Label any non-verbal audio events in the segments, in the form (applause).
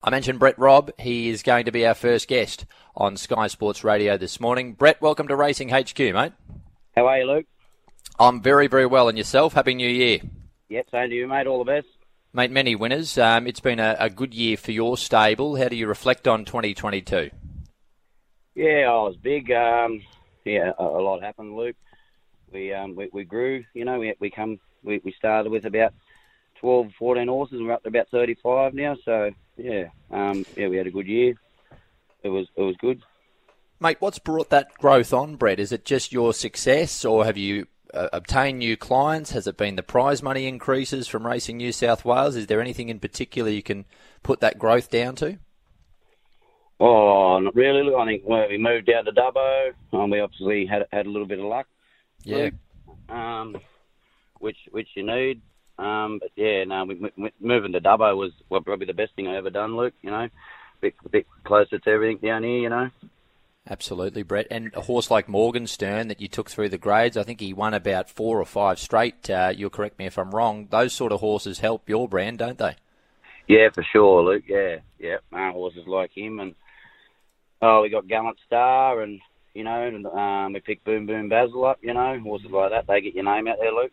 I mentioned Brett Robb. He is going to be our first guest on Sky Sports Radio this morning. Brett, welcome to Racing HQ, mate. How are you, Luke? I'm very, very well. And yourself? Happy New Year. Yep, same to you, mate. All the best. Mate, many winners. Um, it's been a, a, good year for your stable. How do you reflect on 2022? Yeah, I was big. Um, yeah, a, a, lot happened, Luke. We, um, we, we grew. You know, we we come we, we started with about 12, 14 horses, and we're up to about 35 now. So yeah, um, yeah, we had a good year. It was it was good. Mate, what's brought that growth on, Brett? Is it just your success, or have you uh, obtained new clients? Has it been the prize money increases from Racing New South Wales? Is there anything in particular you can put that growth down to? Oh, not really. I think when we moved down to Dubbo, um, we obviously had had a little bit of luck. Yeah. Um, which which you need. Um, but yeah, no, we, we, moving to Dubbo was well, probably the best thing I ever done, Luke. You know, a bit, a bit closer to everything down here. You know. Absolutely, Brett. And a horse like Morgenstern that you took through the grades, I think he won about four or five straight. Uh, you'll correct me if I'm wrong. Those sort of horses help your brand, don't they? Yeah, for sure, Luke. Yeah, yeah. Uh, horses like him, and oh, we got Gallant Star, and you know, and um, we picked Boom Boom Basil up. You know, horses like that. They get your name out there, Luke.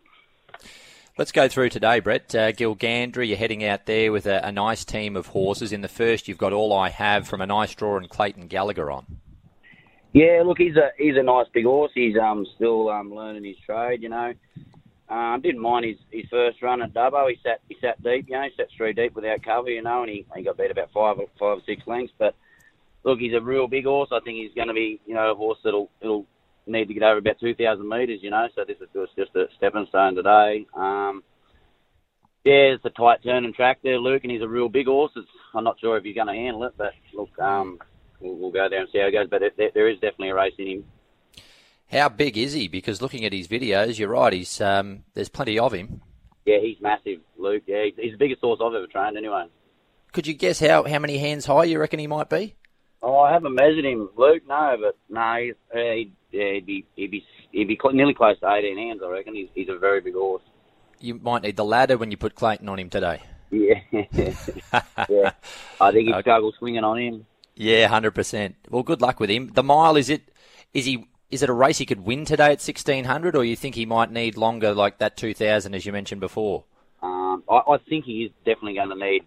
Let's go through today, Brett. Uh, Gilgandra, you're heading out there with a, a, nice team of horses. In the first, you've got All I Have from a nice draw and Clayton Gallagher on. Yeah, look, he's a he's a nice big horse. He's um still um learning his trade, you know. Um, didn't mind his, his first run at Dubbo. He sat he sat deep, you know, he sat three deep without cover, you know, and he, he got beat about five or five or six lengths. But look, he's a real big horse. I think he's going to be, you know, a horse that'll it'll need to get over about two thousand metres, you know. So this is just a stepping stone today. Um, yeah, it's a tight turning track there, Luke, and he's a real big horse. It's, I'm not sure if he's going to handle it, but look, um, we'll, we'll, go there and see how it goes. But it, it, there is definitely a race in him. How big is he? Because looking at his videos, you're right. He's um, there's plenty of him. Yeah, he's massive, Luke. Yeah, he's, he's the biggest horse I've ever trained, anyway. Could you guess how, how many hands high you reckon he might be? Oh, I haven't measured him, Luke. No, but no, he's, he'd, yeah, he'd be he'd be he'd be nearly close to 18 hands. I reckon he's he's a very big horse. You might need the ladder when you put Clayton on him today. Yeah, (laughs) yeah. I think he'd okay. swinging on him. Yeah, hundred percent. Well, good luck with him. The mile is it? Is he? Is it a race he could win today at sixteen hundred, or you think he might need longer, like that two thousand, as you mentioned before? Um, I, I, think he is definitely going to need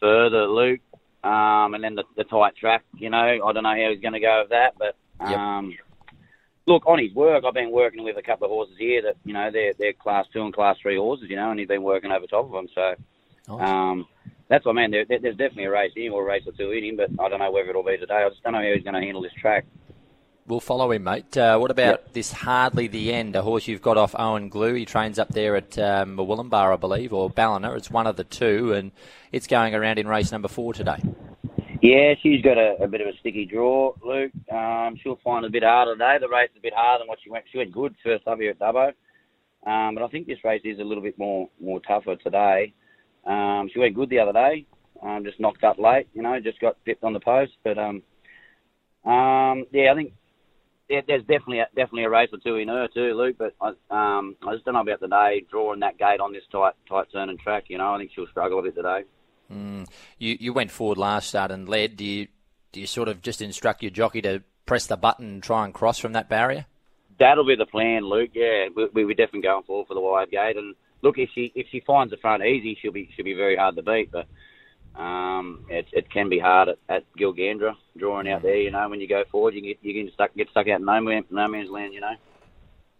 further, Luke. Um, and then the, the, tight track. You know, I don't know how he's going to go with that, but um, yep. Look on his work. I've been working with a couple of horses here that you know they're they're class two and class three horses. You know, and he's been working over top of them. So. Nice. Um, that's what I mean. There, there's definitely a race in him or a race or two in him, but I don't know whether it'll be today. I just don't know how he's going to handle this track. We'll follow him, mate. Uh, what about yep. this Hardly the End, a horse you've got off Owen Glue? He trains up there at um, I believe, or Ballina. It's one of the two, and it's going around in race number four today. Yeah, she's got a, a bit of a sticky draw, Luke. Um, she'll find it a bit harder today. The race is a bit harder than what she went. She went good first up here at Dubbo, um, but I think this race is a little bit more more tougher today. Um, she went good the other day. Um, just knocked up late, you know, just got dipped on the post. But um, um, yeah, I think yeah, there's definitely a, definitely a race or two in her too, Luke. But I, um, I just don't know about today drawing that gate on this tight tight turning track. You know, I think she'll struggle a bit today. Mm. You you went forward last start and led. Do you do you sort of just instruct your jockey to press the button and try and cross from that barrier? That'll be the plan, Luke. Yeah, we, we were definitely going forward for the wide gate and look, if she if she finds the front easy, she'll be she'll be very hard to beat. But um, it, it can be hard at, at Gilgandra drawing out there. You know, when you go forward, you can get, you can stuck get stuck out in no, man, no man's land. You know.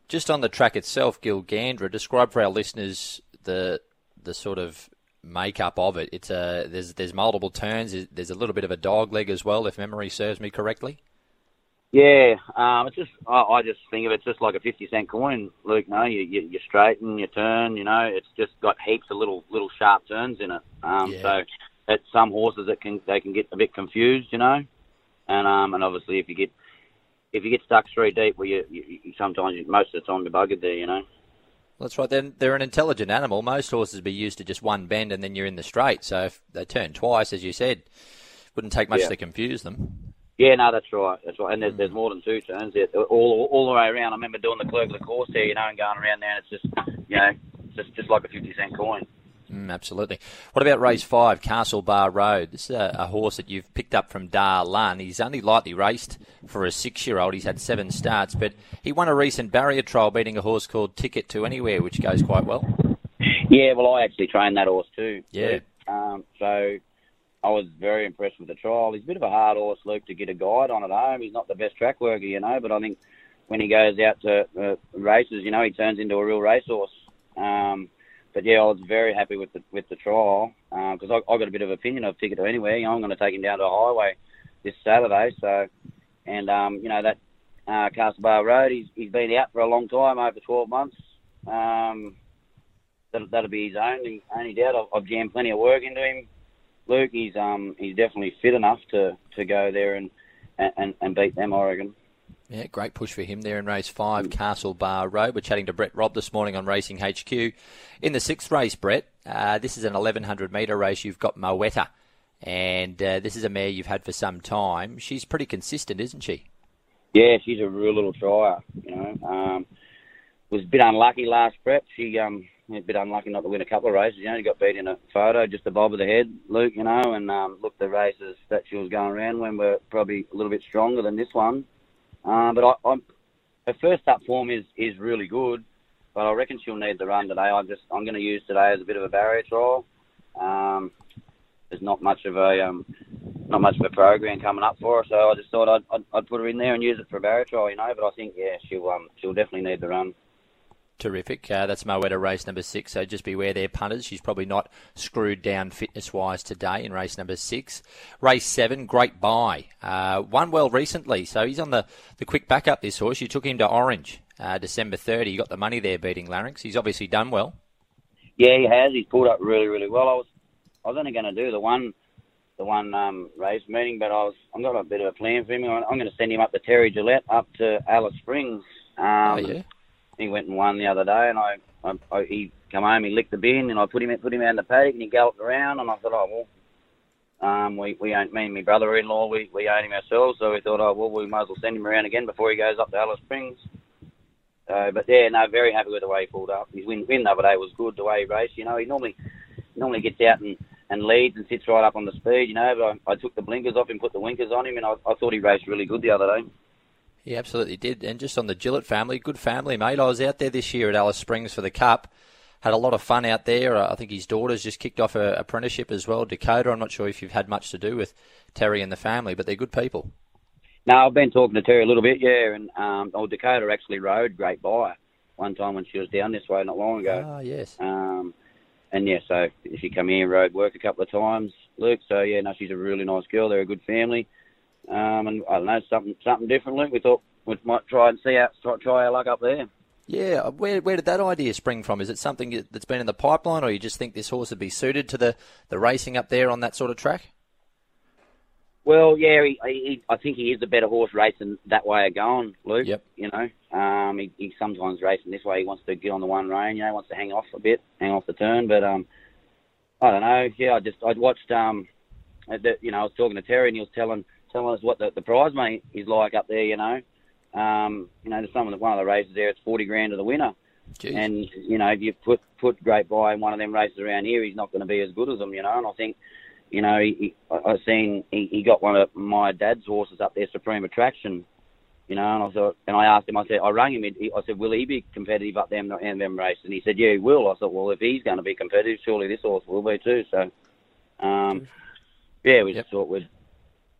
Just on the track itself, Gilgandra, describe for our listeners the the sort of makeup of it. It's a there's there's multiple turns. There's a little bit of a dog leg as well, if memory serves me correctly. Yeah, um, it's just I, I just think of it just like a fifty cent coin, Luke. No, you, you you straighten, you turn. You know, it's just got heaps of little little sharp turns in it. Um, yeah. So, at some horses that can they can get a bit confused, you know, and um and obviously if you get if you get stuck three deep, well, you, you, you sometimes most of the time you're buggered there, you know. That's right. Then they're an intelligent animal. Most horses be used to just one bend and then you're in the straight. So if they turn twice, as you said, wouldn't take much yeah. to confuse them. Yeah, no, that's right. That's right. And there's, there's more than two turns. It, all all the way around. I remember doing the clerk of the course there, you know, and going around there, and it's just, you know, just just like a fifty cent coin. Mm, absolutely. What about race five, Castle Bar Road? This is a, a horse that you've picked up from Darlan. He's only lightly raced for a six-year-old. He's had seven starts, but he won a recent barrier trial beating a horse called Ticket to Anywhere, which goes quite well. Yeah, well, I actually trained that horse too. Yeah. Um, so I was very impressed with the trial. He's a bit of a hard horse, Luke, to get a guide on at home. He's not the best track worker, you know, but I think when he goes out to uh, races, you know, he turns into a real racehorse. Um, but yeah, I was very happy with the with the trial because uh, I, I got a bit of opinion of Ticket to Anywhere. You know, I'm going to take him down to a highway this Saturday. So, and um, you know that uh, Castle Bar Road, he's he's been out for a long time, over 12 months. Um, that'll, that'll be his only only doubt. I've, I've jammed plenty of work into him. Luke, he's um he's definitely fit enough to, to go there and, and and beat them. I reckon. Yeah, great push for him there in race five, Castle Bar Road. We're chatting to Brett Robb this morning on Racing HQ. In the sixth race, Brett, uh, this is an 1100 metre race. You've got Moetta, and uh, this is a mare you've had for some time. She's pretty consistent, isn't she? Yeah, she's a real little trier. You know, um, was a bit unlucky last prep. She um, a bit unlucky not to win a couple of races. You know, got beat in a photo, just a bob of the head, Luke. You know, and um, look, the races that she was going around when were probably a little bit stronger than this one. Um, but I, I'm, her first up form is is really good, but I reckon she'll need the run today. I just I'm going to use today as a bit of a barrier trial. Um, there's not much of a um, not much of a program coming up for her, so I just thought I'd, I'd, I'd put her in there and use it for a barrier trial, you know. But I think yeah, she'll um, she'll definitely need the run. Terrific. Uh, that's Moetta race number six. So just beware there, punters. She's probably not screwed down fitness wise today in race number six. Race seven, great buy. Uh, won well recently. So he's on the, the quick backup, this horse. You took him to Orange uh, December 30. You got the money there beating Larynx. He's obviously done well. Yeah, he has. He's pulled up really, really well. I was I was only going to do the one the one um, race meeting, but I was I've got a bit of a plan for him. I'm going to send him up to Terry Gillett, up to Alice Springs. Um, oh, yeah he went and won the other day, and I, I, I he come home, he licked the bin, and I put him put him out in the paddock, and he galloped around, and I thought, oh well, um, we we own me and my brother-in-law, we we own him ourselves, so we thought, oh well, we might as well send him around again before he goes up to Alice Springs. So, but yeah, no, very happy with the way he pulled up. His win win the other day was good, the way he raced. You know, he normally normally gets out and and leads and sits right up on the speed, you know. But I, I took the blinkers off and put the winkers on him, and I, I thought he raced really good the other day. He absolutely did. And just on the Gillett family, good family, mate. I was out there this year at Alice Springs for the Cup. Had a lot of fun out there. Uh, I think his daughter's just kicked off her apprenticeship as well, Dakota. I'm not sure if you've had much to do with Terry and the family, but they're good people. No, I've been talking to Terry a little bit, yeah. And um, oh, Dakota actually rode Great Buy one time when she was down this way not long ago. Ah, yes. Um, and yeah, so if you come here, rode work a couple of times, Luke. So yeah, no, she's a really nice girl. They're a good family. Um, and I don't know something something different. We thought we might try and see out try, try our luck up there. Yeah, where where did that idea spring from? Is it something that's been in the pipeline, or you just think this horse would be suited to the, the racing up there on that sort of track? Well, yeah, he, he, I think he is a better horse racing that way of going, Luke. Yep. You know, um, he, he sometimes racing this way. He wants to get on the one rein. You know, wants to hang off a bit, hang off the turn. But um, I don't know. Yeah, I just I watched um, the, you know, I was talking to Terry and he was telling telling us what the, the prize money is like up there. You know, um, you know, there's some of the, one of the races there, it's forty grand to the winner. Jeez. And you know, if you put put Great Buy in one of them races around here, he's not going to be as good as them. You know, and I think, you know, he, he, I've seen he, he got one of my dad's horses up there, Supreme Attraction. You know, and I thought, and I asked him, I said, I rang him, he, I said, will he be competitive up them and them races? And he said, yeah, he will. I thought, well, if he's going to be competitive, surely this horse will be too. So, um, yeah, we yep. just thought we'd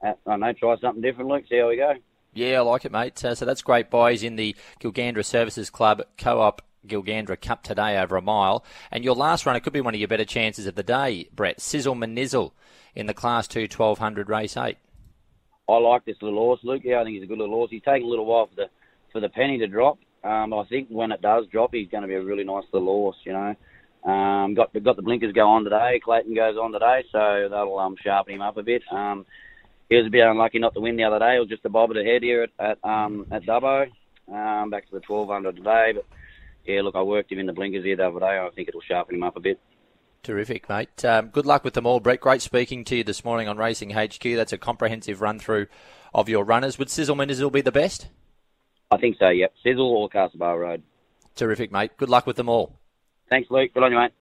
I don't know, try something different, Luke. See how we go. Yeah, I like it, mate. Uh, so that's great buys in the Gilgandra Services Club Co-op Gilgandra Cup today over a mile. And your last run, it could be one of your better chances of the day, Brett. Sizzle Manizzle in the Class 2 1200 race 8. I like this little horse, Luke. Yeah, I think he's a good little horse. He's taking a little while for the for the penny to drop. Um, I think when it does drop, he's going to be a really nice little horse, you know. Um, got got the blinkers go on today. Clayton goes on today, so that'll um, sharpen him up a bit. Um, he was a bit unlucky not to win the other day. It was just a bob at a head here at at, um, at Dubbo. Um, back to the 1200 today, but yeah, look, I worked him in the blinkers here the other day. I think it'll sharpen him up a bit. Terrific, mate. Um, good luck with them all, Brett. Great speaking to you this morning on Racing HQ. That's a comprehensive run through of your runners. Would Sizzle be the best? I think so, yep. Sizzle or Castle Bar Road. Terrific, mate. Good luck with them all. Thanks, Luke. Good on you, mate.